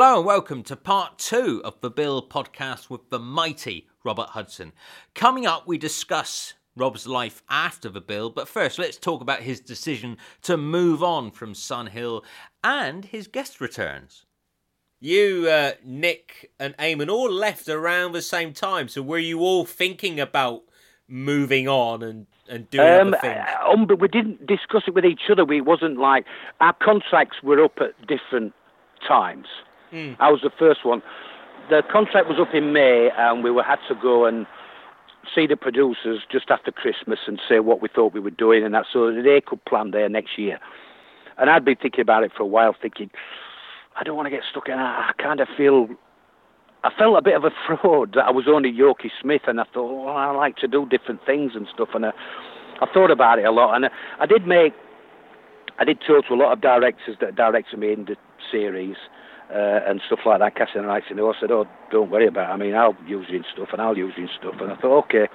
Hello and welcome to part two of the Bill podcast with the mighty Robert Hudson. Coming up, we discuss Rob's life after the Bill, but first, let's talk about his decision to move on from Sun Hill and his guest returns. You, uh, Nick, and Eamon all left around the same time, so were you all thinking about moving on and, and doing Um, other things? uh, um, but we didn't discuss it with each other. We wasn't like our contracts were up at different times. Hmm. I was the first one. The contract was up in May, and we were had to go and see the producers just after Christmas and say what we thought we were doing, and that so that they could plan their next year. And I'd been thinking about it for a while, thinking I don't want to get stuck in. I, I kind of feel. I felt a bit of a fraud that I was only Yorkie Smith, and I thought, well, I like to do different things and stuff, and I, I thought about it a lot, and I, I did make, I did talk to a lot of directors that directed me in the series uh, and stuff like that, casting rights, and they all said, oh, don't worry about it. I mean, I'll use in stuff, and I'll use in stuff, and I thought, okay,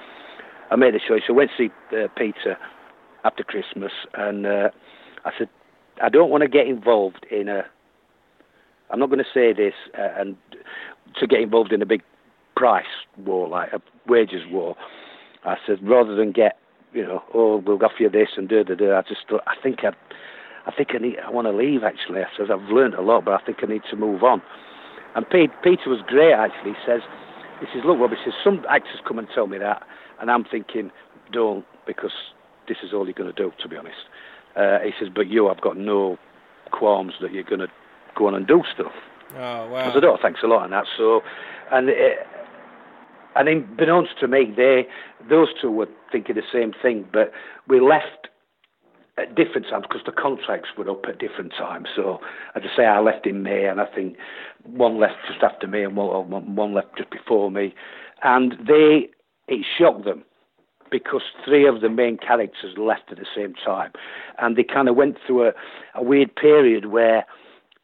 I made a choice. I went to see uh, Peter after Christmas, and uh, I said, I don't want to get involved in a. I'm not going to say this, uh, and to get involved in a big price war, like a wages war. I said, rather than get, you know, oh, we'll offer you this and da da da. I just thought, I think I, I think I need, I want to leave. Actually, I said, I've learned a lot, but I think I need to move on. And Pete, Peter was great. Actually, he says, he says, look, Rob, he says, some actors come and tell me that, and I'm thinking, don't, because this is all you're going to do, to be honest. Uh, he says, but you, I've got no qualms that you're going to go on and do stuff. Oh, wow. I said, oh, thanks a lot on that. So, and uh, and unbeknownst to me, they those two were thinking the same thing, but we left at different times because the contracts were up at different times. So, as I say, I left in May, and I think one left just after me, and one, one left just before me, and they it shocked them because three of the main characters left at the same time, and they kind of went through a, a weird period where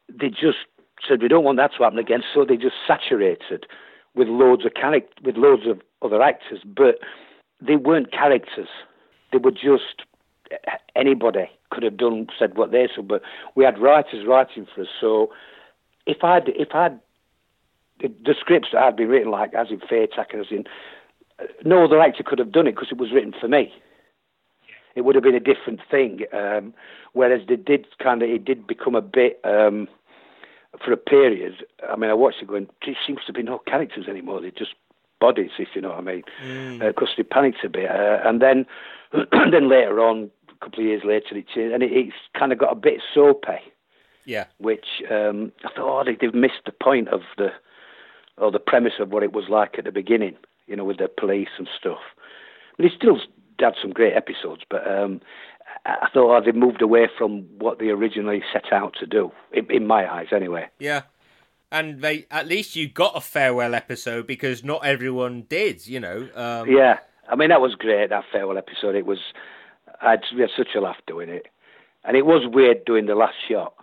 they just said we don't want that to happen again, so they just saturated with loads of character, with loads of other actors, but they weren't characters. They were just anybody could have done said what they said, but we had writers writing for us. So if I'd if I'd the scripts that I'd been written like as in Fate as in no other actor could have done it because it was written for me. It would have been a different thing. Um, whereas they did kind of it did become a bit. Um, for a period, I mean, I watched it going, there seems to be no characters anymore. They're just bodies, if you know what I mean. Because they panicked a bit. Uh, and then then later on, couple of years later, it changed. And it, it's kind of got a bit soapy, Yeah. which um, I thought, oh, they, they've missed the point of the, or the premise of what it was like at the beginning, you know, with the police and stuff. But it still had some great episodes, but um, I I thought oh, they moved away from what they originally set out to do, in, in my eyes anyway. Yeah. And they at least you got a farewell episode because not everyone did, you know. Um, Yeah, I mean that was great. That farewell episode. It was. I had, we had such a laugh doing it, and it was weird doing the last shot.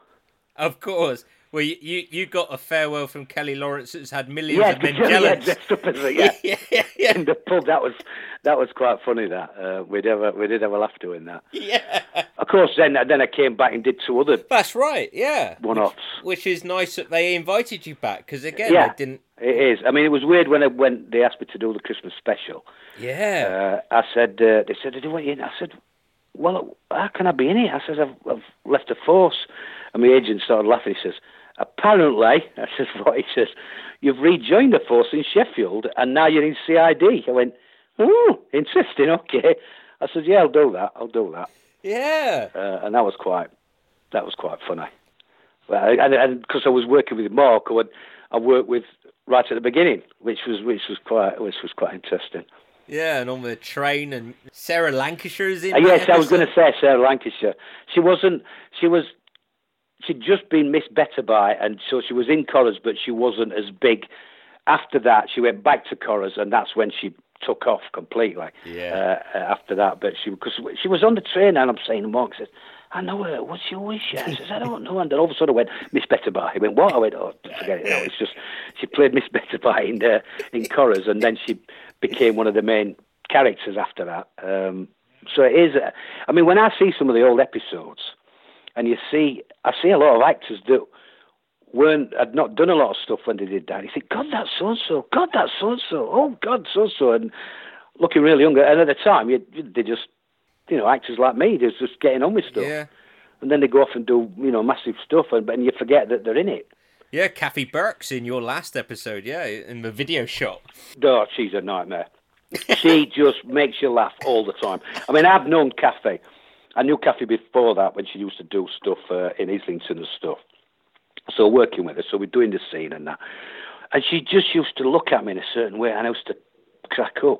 Of course. Well, you, you, you got a farewell from Kelly Lawrence that's had millions Yeah, of yeah, Mandellans. dressed up as a, yeah. yeah, yeah, yeah. In the pub, that was that was quite funny. That uh, we did have a, we did have a laugh doing that. yeah. Of course, then then I came back and did two other That's right, yeah. one-offs. Which is nice that they invited you back because, again, Yeah. they didn't. It is. I mean, it was weird when I went. They asked me to do the Christmas special. Yeah. Uh, I said, uh, they said, "Do you want you in?" I said, "Well, how can I be in it?" I says, "I've, I've left the force." And my agent started laughing. He says, "Apparently," I said, "What?" He says, "You've rejoined the force in Sheffield, and now you're in CID." I went, "Oh, interesting. Okay." I said, "Yeah, I'll do that. I'll do that." yeah. Uh, and that was quite, that was quite funny. Well, and because I was working with Mark, I, would, I worked with right at the beginning, which was which was quite which was quite interesting. Yeah, and on the train, and Sarah Lancashire is in. Uh, yes, I was going to say Sarah Lancashire. She wasn't. She was. She'd just been Miss Bettabuy, and so she was in Corrie, but she wasn't as big. After that, she went back to Corrie, and that's when she took off completely. Yeah. Uh, uh, after that, but she because she was on the train, and I'm saying Mark says, "I know her. What's your wish?" I says, "I don't know." And then all of a sudden, I went Miss Bettabuy. He went, "What?" I went, "Oh, forget it. No, it's just she played Miss Bettabuy in uh, in Corrie, and then she became one of the main characters after that." Um, so it is. I mean, when I see some of the old episodes, and you see, I see a lot of actors that weren't had not done a lot of stuff when they did that. He said, "God, that's so and so. God, that's so and so. Oh, God, so and so." And looking really younger. And at the time, you, they just, you know, actors like me, they're just getting on with stuff. Yeah. And then they go off and do, you know, massive stuff, and, and you forget that they're in it. Yeah, Kathy Burke's in your last episode, yeah, in the video shop. Oh, she's a nightmare. she just makes you laugh all the time. I mean, I've known Kathy. I knew Kathy before that when she used to do stuff uh, in Islington and stuff. So working with her, so we're doing the scene and that. And she just used to look at me in a certain way, and I used to crack up.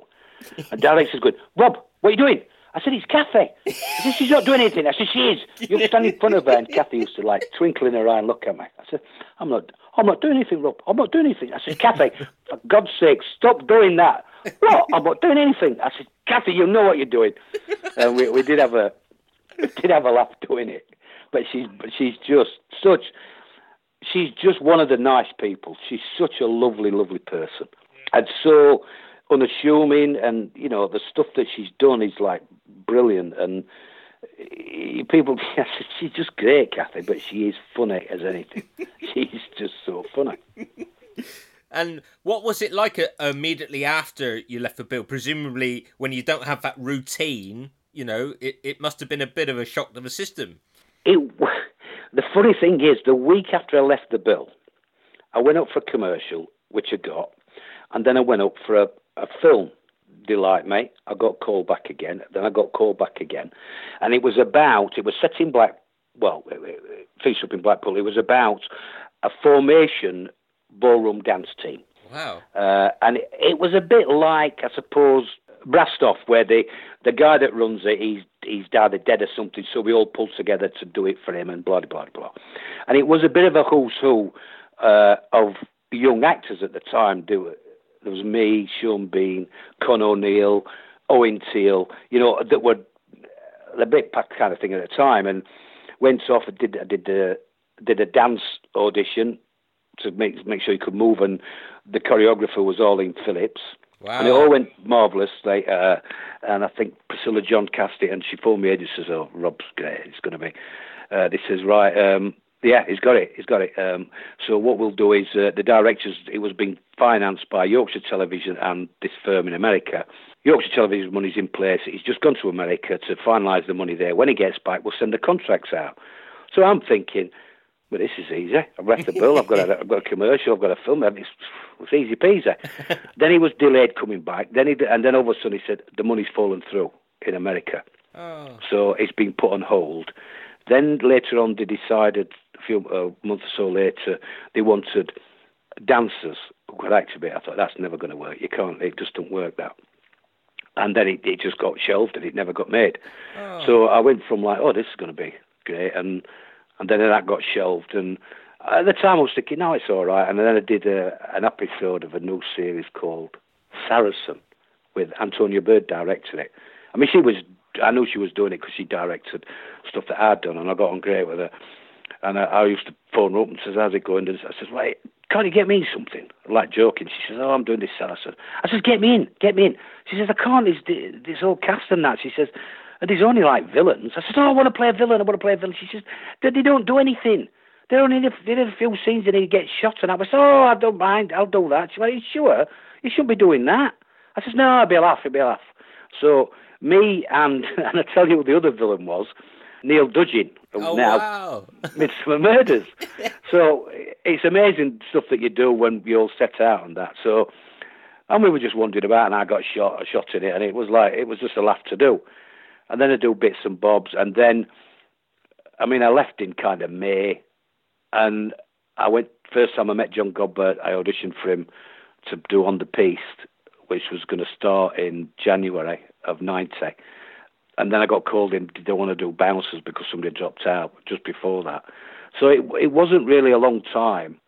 And director's going, Rob, what are you doing? I said, it's Kathy. He said, she's not doing anything. I said, she is. You stand in front of her. And Kathy used to like twinkle in her eye and look at me. I said, I'm not, I'm not doing anything, Rob. I'm not doing anything. I said, Kathy, for God's sake, stop doing that. What? I'm not doing anything. I said, Kathy, you know what you're doing. And we, we did have a, we did have a laugh doing it. But she's, but she's just such, she's just one of the nice people. She's such a lovely, lovely person. And so unassuming, and you know the stuff that she's done is like brilliant. And people, she's just great, Kathy, but she is funny as anything. she's just so funny. And what was it like uh, immediately after you left the bill? Presumably, when you don't have that routine, you know, it, it must have been a bit of a shock to the system. It, the funny thing is, the week after I left the bill, I went up for a commercial, which I got, and then I went up for a, a film delight me. I got called back again. Then I got called back again, and it was about. It was set in Black. Well, finished up in Blackpool. It was about a formation ballroom dance team. Wow. Uh, and it, it, was a bit like, I suppose, Brassed Off, where the the guy that runs it, he's he's either dead or something. So we all pulled together to do it for him, and blah blah blah. And it was a bit of a who's who uh, of young actors at the time. Do it there was me, Sean Bean, Con O'Neill, Owen Teale, you know, that were the big pack kind of thing at the time. And went off and did, did, a, did a dance audition to make make sure he could move, and the choreographer was Arlene Phillips. Wow. And it all went marvellous. They, uh, and I think Priscilla John cast it, and she phoned me and says, "Oh, Rob's great. It's going to be." Uh, this is right. Um, yeah, he's got it. He's got it. Um, so what we'll do is uh, the directors. It was being financed by Yorkshire Television and this firm in America. Yorkshire Television money's in place. He's just gone to America to finalise the money there. When he gets back, we'll send the contracts out. So I'm thinking, well, this is easy. I've left the bill. I've got a, I've got a commercial. I've got a film. It's, it's easy peasy. then he was delayed coming back. Then he and then all of a sudden he said the money's fallen through in America. Oh. So it's been put on hold. Then later on, they decided a few a month or so later they wanted dancers who could activate. I thought that's never going to work. You can't. It just don't work that. And then it, it just got shelved and it never got made. Oh. So I went from like, oh, this is going to be great, and and then that got shelved. And at the time I was thinking, no, it's all right. And then I did a, an episode of a new series called Saracen with Antonia Bird directing it. I mean, she was I knew she was doing it because she directed stuff that I'd done, and I got on great with her. And I, I used to phone her up and says, "How's it going?" And I says, "Wait, can't you get me in something?" Like joking. She says, "Oh, I'm doing this." I said, "I says, get me in, get me in." She says, "I can't. There's this whole cast and that." She says, "And there's only like villains." I said, "Oh, I want to play a villain. I want to play a villain." She says, "They, they don't do anything." They're only in a, in a few scenes and he gets shot. And I was, oh, I don't mind. I'll do that. She's like, sure? You shouldn't be doing that. I says, no, it'll be a laugh. It'll be a laugh. So me and and I tell you what the other villain was, Neil Dudgeon, oh, now wow. Midsomer Murders. so it's amazing stuff that you do when you all set out on that. So and we were just wandering about, and I got shot, a shot in it, and it was like it was just a laugh to do. And then I do bits and bobs, and then, I mean, I left in kind of May, and I went first time I met John Godber. I auditioned for him to do On the Piste, which was going to start in January of 90. And then I got called in, did they want to do bouncers because somebody dropped out just before that. So it, it wasn't really a long time.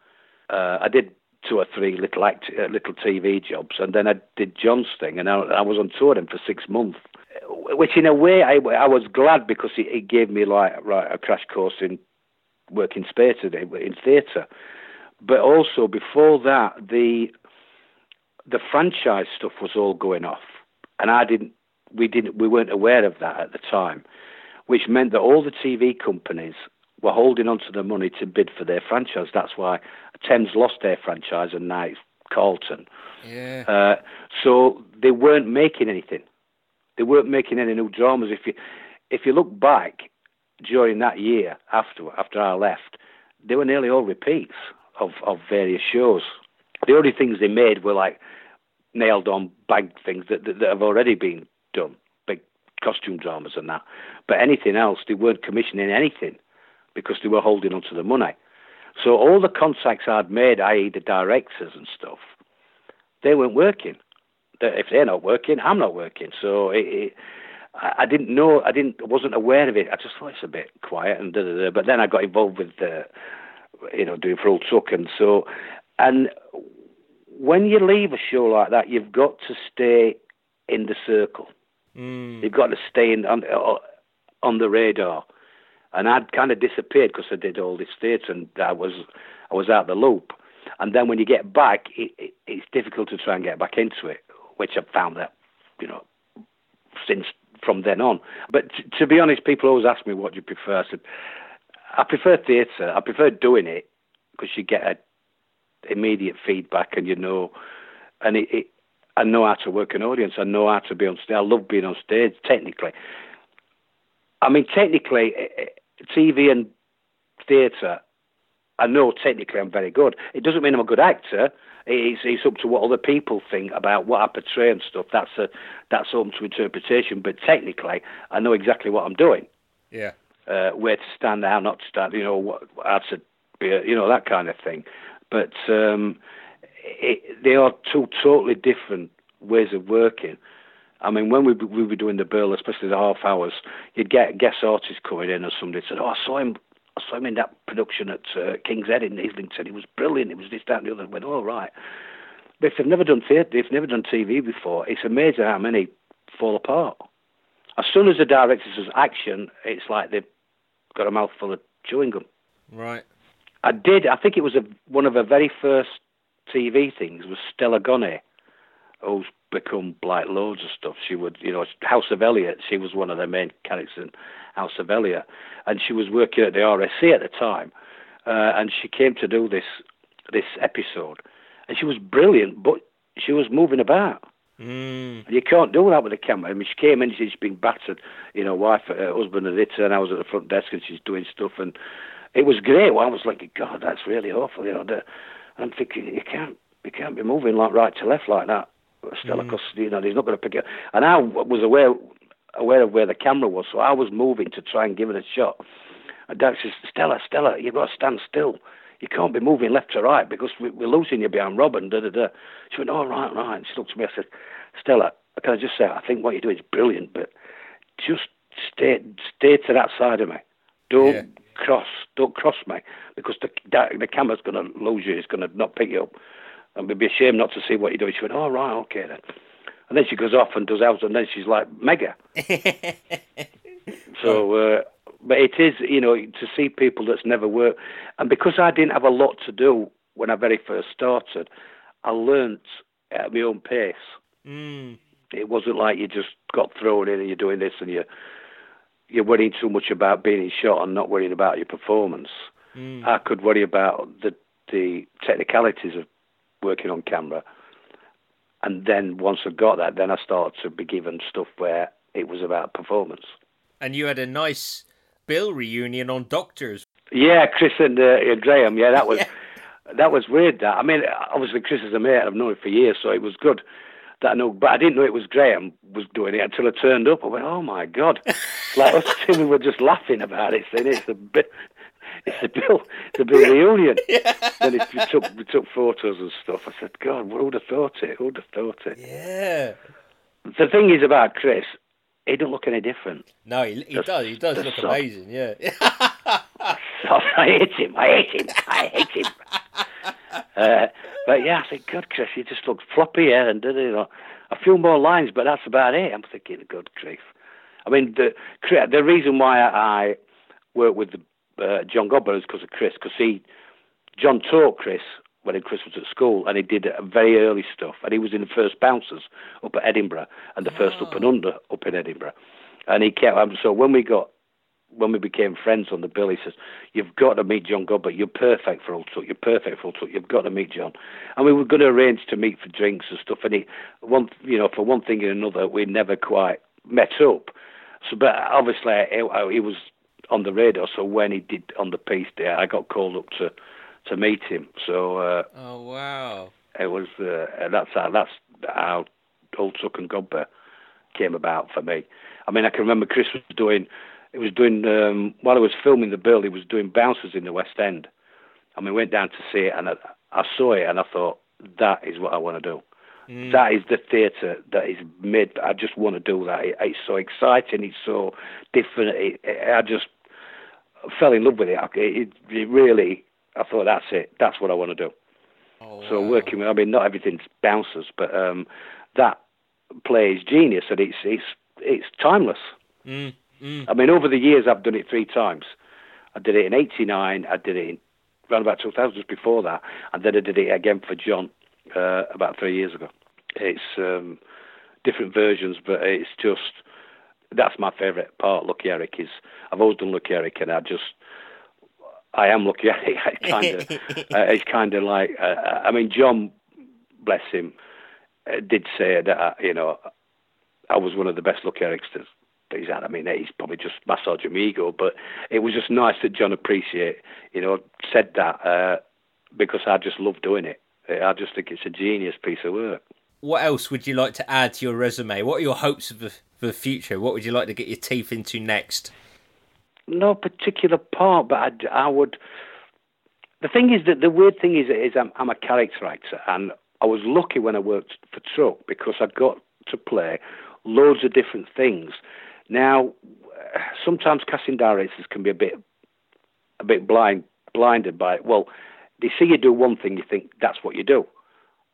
Uh, I did two or three little act, uh, little TV jobs, and then I did John's thing, and I, I was on tour him for six months. Which, in a way, I, I was glad because it, it gave me like right a crash course in working theatre in theatre. But also before that, the the franchise stuff was all going off, and I didn't we didn't we weren't aware of that at the time, which meant that all the TV companies were holding on to the money to bid for their franchise. That's why Thames lost their franchise and now it's Carlton. Yeah. Uh, so they weren't making anything. They weren't making any new dramas. If you if you look back during that year after after I left, they were nearly all repeats of, of various shows. The only things they made were like nailed on bag things that, that, that have already been done, big costume dramas and that. But anything else, they weren't commissioning anything because they were holding on to the money. So all the contacts I'd made, i.e., the directors and stuff, they weren't working. If they're not working, I'm not working. So it, it, I didn't know, I didn't, wasn't aware of it. I just thought it's a bit quiet and da da da. But then I got involved with, uh, you know, doing for Hull Truck, and so, and when you leave a show like that, you've got to stay in the circle. Mm. You've got to stay in, on, on the radar. And I'd kind of disappeared because I did all this theatre and I was I was out the loop. And then when you get back, it, it, it's difficult to try and get back into it, which I've found that, you know, since from then on. But t- to be honest, people always ask me what do you prefer. I said, I prefer theatre. I prefer doing it because you get a immediate feedback and you know, and it, it, I know how to work an audience. I know how to be on stage. I love being on stage technically. I mean, technically, eh, eh, TV and theatre, I know technically I'm very good. It doesn't mean I'm a good actor. It's, it's up to what other people think about what I portray and stuff. That's a that's open to interpretation. But technically, I know exactly what I'm doing. Yeah. Uh, where to stand, how not to stand. You know, what, how to be. You know that kind of thing but um, it, they are two totally different ways of working. I mean, when we we were doing the bill, especially the half hours, you'd get guest artists coming in, or somebody said, "Oh, I saw him, I saw him in that production at uh, King's Head in Islington. He was brilliant. It was this, that, and the other." I went, "All right." But if they've never done theatre, if they've never done TV before, it's amazing how many fall apart. As soon as the director says action, it's like they've got a mouthful of chewing gum. Right. I did. I think it was a, one of her very first TV things was Stella Gonet, who's become like loads of stuff. She would, you know, House of Eliott. She was one of the main characters in House of Eliott, and she was working at the RSC at the time, uh, and she came to do this this episode, and she was brilliant, but she was moving about. Mm. And you can't do that with a camera. I mean, she came in, she's been battered. You know, wife, her husband had hit her, and I was at the front desk, and she's doing stuff, and it was great. Well, I was like, God, that's really awful. You know, the, I'm thinking you can't you can't be moving like right to left like that. Stella, because mm. you know he's not going to pick it. And I was aware aware of where the camera was, so I was moving to try and give it a shot. And Doug says, Stella, Stella, you've got to stand still. You can't be moving left to right because we, are losing you behind Robin. Da da da. She went, oh right, right. And she looked at me. I said, Stella, can I just say, I think what you're doing is brilliant, but just stay stay to that side of me. Don't yeah cross, don't cross me, because the the camera's going to lose you. It's going to not pick you up. And we'd be ashamed not to see what you're doing. She went, oh, right, okay then. And then she goes off and does else, and then she's like, mega. so, uh, but it is, you know, to see people that's never worked. And because I didn't have a lot to do when I very first started, I learnt at my own pace. Mm. It wasn't like you just got thrown in and you're doing this and you're you're worrying too much about being shot and not worrying about your performance. Mm. I could worry about the the technicalities of working on camera, and then once I got that, then I started to be given stuff where it was about performance. And you had a nice Bill reunion on Doctors. Yeah, Chris and uh, Graham. Yeah, that was. yeah. That was weird. That I mean, obviously Chris is a mate. I've known him for years, so it was good that I know, but I didn't know it was Graham was doing it until I turned up. I went, "Oh my god!" like us two, we were just laughing about it, saying it's the bit, it's the Bill, the Bill reunion. Yeah. Then it, we took we took photos and stuff. I said, "God, who would have thought it? Who would have thought it?" Yeah. The thing is about Chris, he don't look any different. No, he, he does. He does look amazing. Yeah. so, I hate him. I hate him. I hate him. Uh, but yeah, I think, God, Chris, you just look floppy here and did you know a few more lines, but that's about it. I'm thinking, good grief. I mean, the the reason why I work with the, uh, John Godber is because of Chris, because he John taught Chris when Chris was at school, and he did very early stuff, and he was in the first bouncers up at Edinburgh and the first oh. up and under up in Edinburgh, and he kept. Um, so when we got when we became friends on the bill, he says, "You've got to meet John Godber. You're perfect for Hull Truck. You're perfect for Hull Truck. You've got to meet John." And we were going to arrange to meet for drinks and stuff. And he, one, you know, for one thing and another, we never quite met up. So, but obviously, he was on the radar. So when he did on the Piste day, I got called up to to meet him. So. Uh, oh wow! It was uh, that's how that's how Hull Truck and Godber came about for me. I mean, I can remember Chris was doing it was doing um, while I was filming the bill. He was doing bouncers in the West End. and we went down to see it, and I, I saw it, and I thought that is what I want to do. Mm. That is the theatre that is made. I just want to do that. It, it's so exciting. It's so different. It, it, I just fell in love with it. it. It really. I thought that's it. That's what I want to do. Oh, so wow. working with, I mean, not everything's bouncers, but um, that play is genius, and it's it's it's timeless. Mm. Mm. I mean, over the years, I've done it three times. I did it in '89. I did it in around about 2000, just before that, and then I did it again for John uh, about three years ago. It's um, different versions, but it's just that's my favourite part. Lucky Eric is I've always done Lucky Eric, and I just I am Lucky Eric. I kind of uh, it's kind of like uh, I mean John, bless him, uh, did say that uh, you know I was one of the best Lucky Erics that he's had. I mean, he's probably just massaging my ego, but it was just nice that John appreciate, you know, said that uh, because I just love doing it. I just think it's a genius piece of work. What else would you like to add to your resume? What are your hopes for the, for the future? What would you like to get your teeth into next? No particular part, but I, I would. The thing is that the weird thing is, is I'm, I'm a character actor, and I was lucky when I worked for Truck because I got to play loads of different things. Now, sometimes casting directors can be a bit, a bit blind, blinded by it. Well, they see you do one thing, you think that's what you do.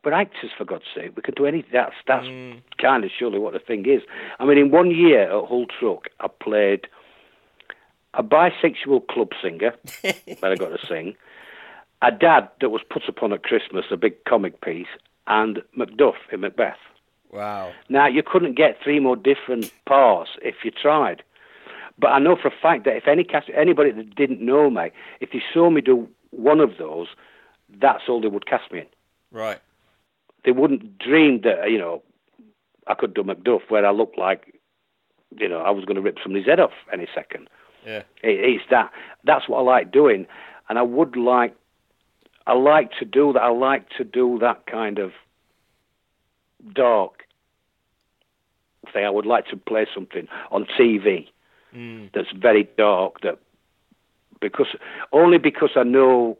But actors, for God's sake, we can do anything. That's that's mm. kind of surely what the thing is. I mean, in one year at Hull Truck, I played a bisexual club singer that I got to sing, a dad that was put upon at Christmas, a big comic piece, and Macduff in Macbeth. Wow. Now, you couldn't get three more different parts if you tried. But I know for a fact that if any cast, anybody that didn't know me, if they saw me do one of those, that's all they would cast me in. Right. They wouldn't dream that, you know, I could do Macduff where I looked like, you know, I was going to rip somebody's head off any second. Yeah. It, it's that. That's what I like doing. And I would like, I like to do that. I like to do that kind of dark thing. I would like to play something on TV mm. that's very dark. That because only because I know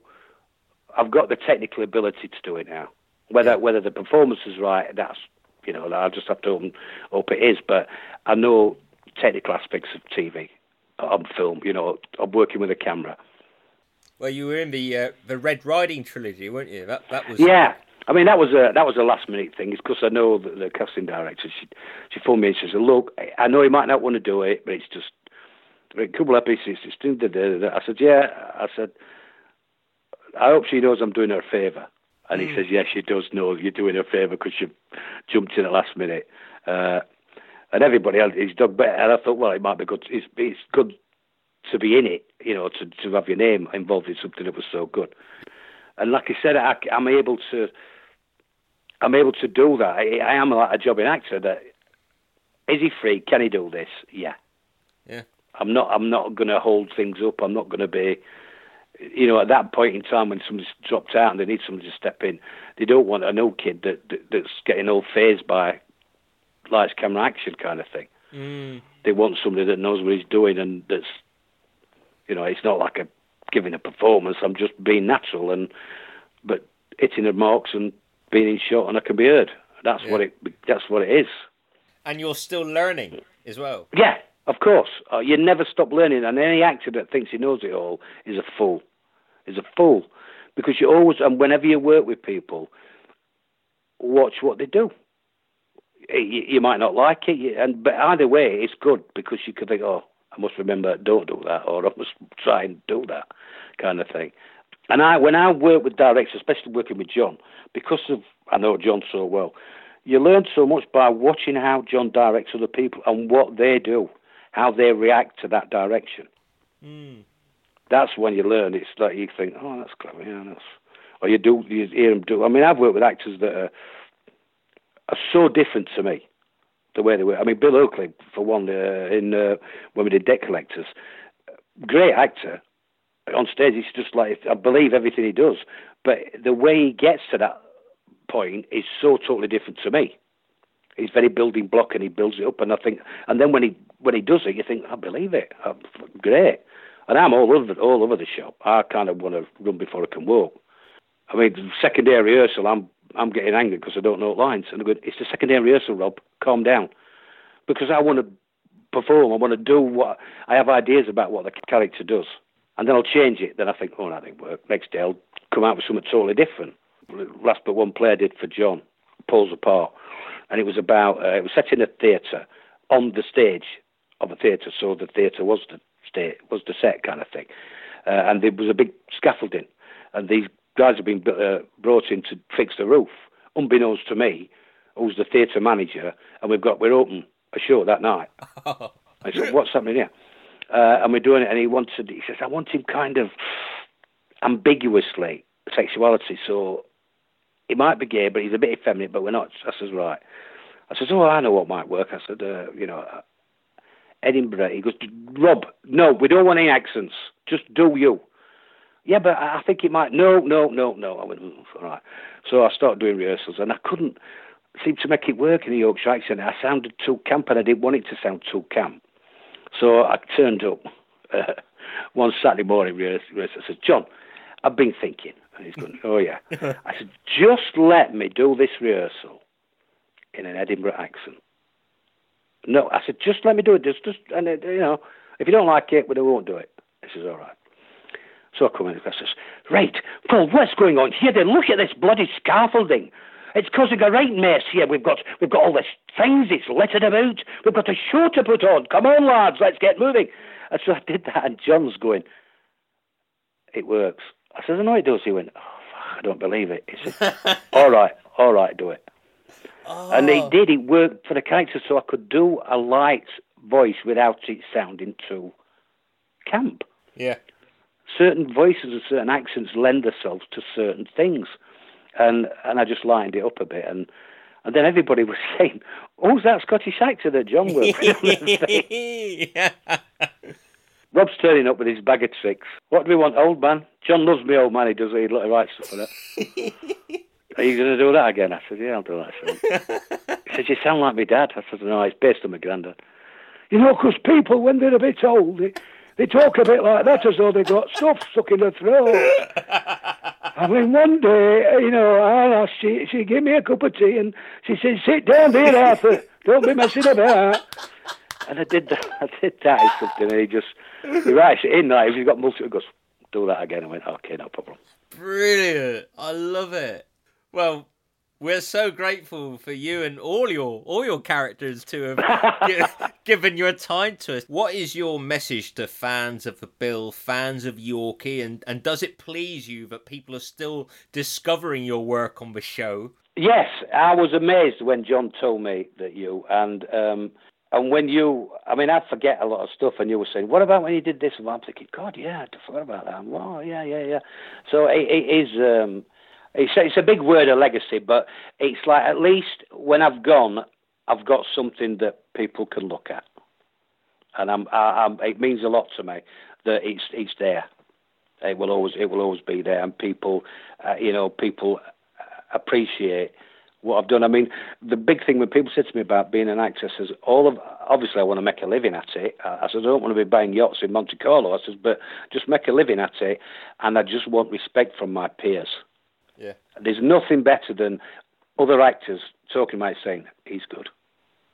I've got the technical ability to do it now. Whether whether the performance is right, that's you know I'll just have to hope it is. But I know technical aspects of TV, on film. You know, I'm working with a camera. Well, you were in the uh, the Red Riding trilogy, weren't you? That that was yeah. I mean, that was a that was a last minute thing. It's because I know that the casting director. She she phoned me and she said, "Look, I know he might not want to do it, but it's just a couple of pieces. I said, "Yeah." I said, "I hope she knows I'm doing her a favour." And mm. he says, "Yes, she does know you're doing her a favour because you jumped in at last minute." Uh, and everybody else is done better. And I thought, well, it might be good. It's, it's good to be in it, you know, to to have your name involved in something that was so good. And like I said, I, I'm able to I'm able to do that. I, I am like a jobbing actor. That is he free? Can he do this? Yeah. Yeah. I'm not. I'm not going to hold things up. I'm not going to be. You know, at that point in time when somebody's dropped out and they need somebody to step in, they don't want an old kid that, that that's getting all phased by lights, camera, action kind of thing. Mm. They want somebody that knows what he's doing and that's, you know, it's not like a giving a performance. I'm just being natural and, but hitting the marks and being in shot and I can be heard. That's yeah. what it. That's what it is. And you're still learning as well. Yeah, of course. Uh, you never stop learning, and any actor that thinks he knows it all is a fool. Is a fool, because you always and whenever you work with people, watch what they do. You, you might not like it, and but either way, it's good because you could think, oh, I must remember, don't do that, or I must try and do that, kind of thing. And I, when I work with directors, especially working with John, because of I know John so well, you learn so much by watching how John directs other people and what they do, how they react to that direction. Mm. That's when you learn. It's like you think, oh, that's clever, yeah, that's. Or you do, you hear them do. I mean, I've worked with actors that are, are so different to me, the way they were. I mean, Bill Oakley, for one, uh, in uh, when we did Debt Collectors, great actor. On stage, he's just like I believe everything he does, but the way he gets to that point is so totally different to me. He's very building block and he builds it up, and I think, and then when he when he does it, you think, I believe it, I'm, great. And I'm all over all over the shop. I kind of want to run before I can walk. I mean, second day rehearsal, I'm I'm getting angry because I don't know lines, and I'm going, it's the second day rehearsal, Rob. Calm down, because I want to perform. I want to do what I have ideas about what the character does, and then I'll change it. Then I think, oh, that didn't work. Next day I'll come out with something totally different. Last but one play I did for John, Pulls Apart, and it was about uh, it was set in a theatre on the stage of a theatre, so the theatre was the state was the set kind of thing, uh, and there was a big scaffolding, and these guys have been uh, brought in to fix the roof, unbeknownst to me, who's the theatre manager, and we've got we're open a show that night. I said, "What's happening here?" Uh, and we're doing it, and he wanted. He says, "I want him kind of ambiguously sexuality, so he might be gay, but he's a bit effeminate, but we're not." I says, "Right." I says, "Oh, I know what might work." I said, uh, "You know." Edinburgh. He goes, Rob, no, we don't want any accents. Just do you. Yeah, but I think it might. No, no, no, no. I went, mm, all right. So I started doing rehearsals, and I couldn't seem to make it work in the Yorkshire accent. I sounded too camp, and I didn't want it to sound too camp. So I turned up uh, one Saturday morning rehearsal. I said, John, I've been thinking. And he's going, oh, yeah. I said, just let me do this rehearsal in an Edinburgh accent. No, I said, just let me do it. Just, just, and it, you know, if you don't like it, we won't do it. He says, all right. So I come in and I says, right, Paul, what's going on here? Then look at this bloody scaffolding. It's causing a right mess here. We've got we've got all these things. It's littered about. We've got a show to put on. Come on, lads, let's get moving. And so I did that, and John's going, it works. I said, I know it does. He went, oh, fuck, I don't believe it. He said, all right, all right, do it. Oh. And they did. It worked for the character, so I could do a light voice without it sounding too camp. Yeah. Certain voices and certain accents lend themselves to certain things, and and I just lined it up a bit, and and then everybody was saying, "Who's that Scottish actor that John worked with?" Rob's turning up with his bag of tricks. What do we want, old man? John loves me, old man. He does. He writes stuff for that. Are you going to do that again? I said, Yeah, I'll do that. he said, You sound like my dad. I said, No, it's based on my granddad. You know, because people, when they're a bit old, they, they talk a bit like that as though they've got stuff stuck in their throat. I mean, one day, you know, I asked, she, she gave me a cup of tea and she said, Sit down there, Arthur. Don't be messing about. And I did that. I did that. He something, and he just he writes it in there. He's got multiple. He goes, "Do that again." I went, "Okay, no problem." Brilliant! I love it. Well, we're so grateful for you and all your all your characters to have given your time to us. What is your message to fans of the Bill, fans of Yorkie, and and does it please you that people are still discovering your work on the show? Yes, I was amazed when John told me that you and um, and when you, I mean, I forget a lot of stuff, and you were saying, "What about when you did this?" And I'm thinking, "God, yeah, I forgot about that." Oh, yeah, yeah, yeah. So it, it is. Um, it's, it's a big word, a legacy, but it's like at least when I've gone, I've got something that people can look at, and I'm, I, I'm, it means a lot to me that it's it's there. It will always it will always be there, and people, uh, you know, people appreciate what I've done. I mean, the big thing when people say to me about being an actor, is all of obviously I want to make a living at it. I said I don't want to be buying yachts in Monte Carlo. I said, but just make a living at it, and I just want respect from my peers. Yeah. There's nothing better than other actors talking about saying he's good,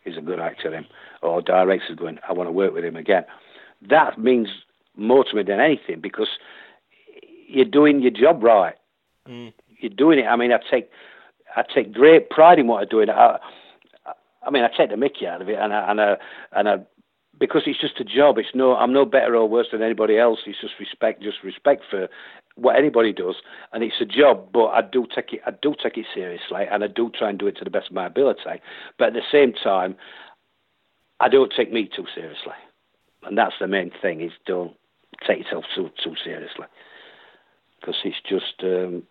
he's a good actor, him, or directors going, I want to work with him again. That means more to me than anything because you're doing your job right. Mm. You're doing it. I mean, I take I take great pride in what I'm doing. I, I mean, I take the Mickey out of it, and I, and I, and I because it's just a job. It's no, I'm no better or worse than anybody else. It's just respect, just respect for what anybody does, and it's a job. But I do take it, I do take it seriously, and I do try and do it to the best of my ability. But at the same time, I don't take me too seriously, and that's the main thing. Is don't take yourself too too seriously because it's just um,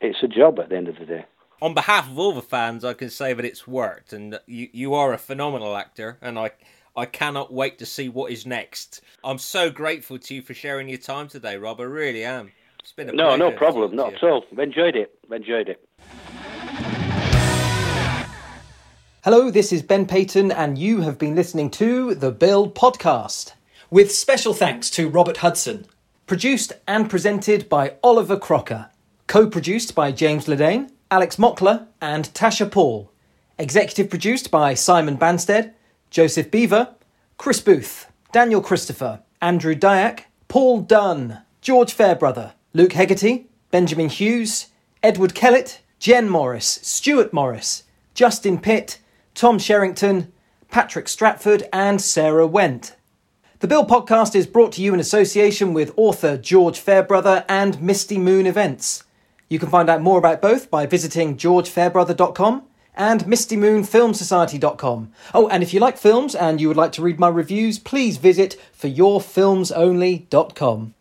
it's a job at the end of the day. On behalf of all the fans, I can say that it's worked, and you you are a phenomenal actor, and I. I cannot wait to see what is next. I'm so grateful to you for sharing your time today, Rob. I really am. It's been a no, no problem, not at all. I've enjoyed it. I've enjoyed it. Hello, this is Ben Payton, and you have been listening to the Bill Podcast. With special thanks to Robert Hudson. Produced and presented by Oliver Crocker. Co produced by James Ledane, Alex Mockler, and Tasha Paul. Executive produced by Simon Banstead, Joseph Beaver, Chris Booth, Daniel Christopher, Andrew Dyack, Paul Dunn, George Fairbrother, Luke Hegarty, Benjamin Hughes, Edward Kellett, Jen Morris, Stuart Morris, Justin Pitt, Tom Sherrington, Patrick Stratford, and Sarah Went. The Bill podcast is brought to you in association with author George Fairbrother and Misty Moon Events. You can find out more about both by visiting georgefairbrother.com and mistymoonfilmsociety.com. Oh, and if you like films and you would like to read my reviews, please visit foryourfilmsonly.com.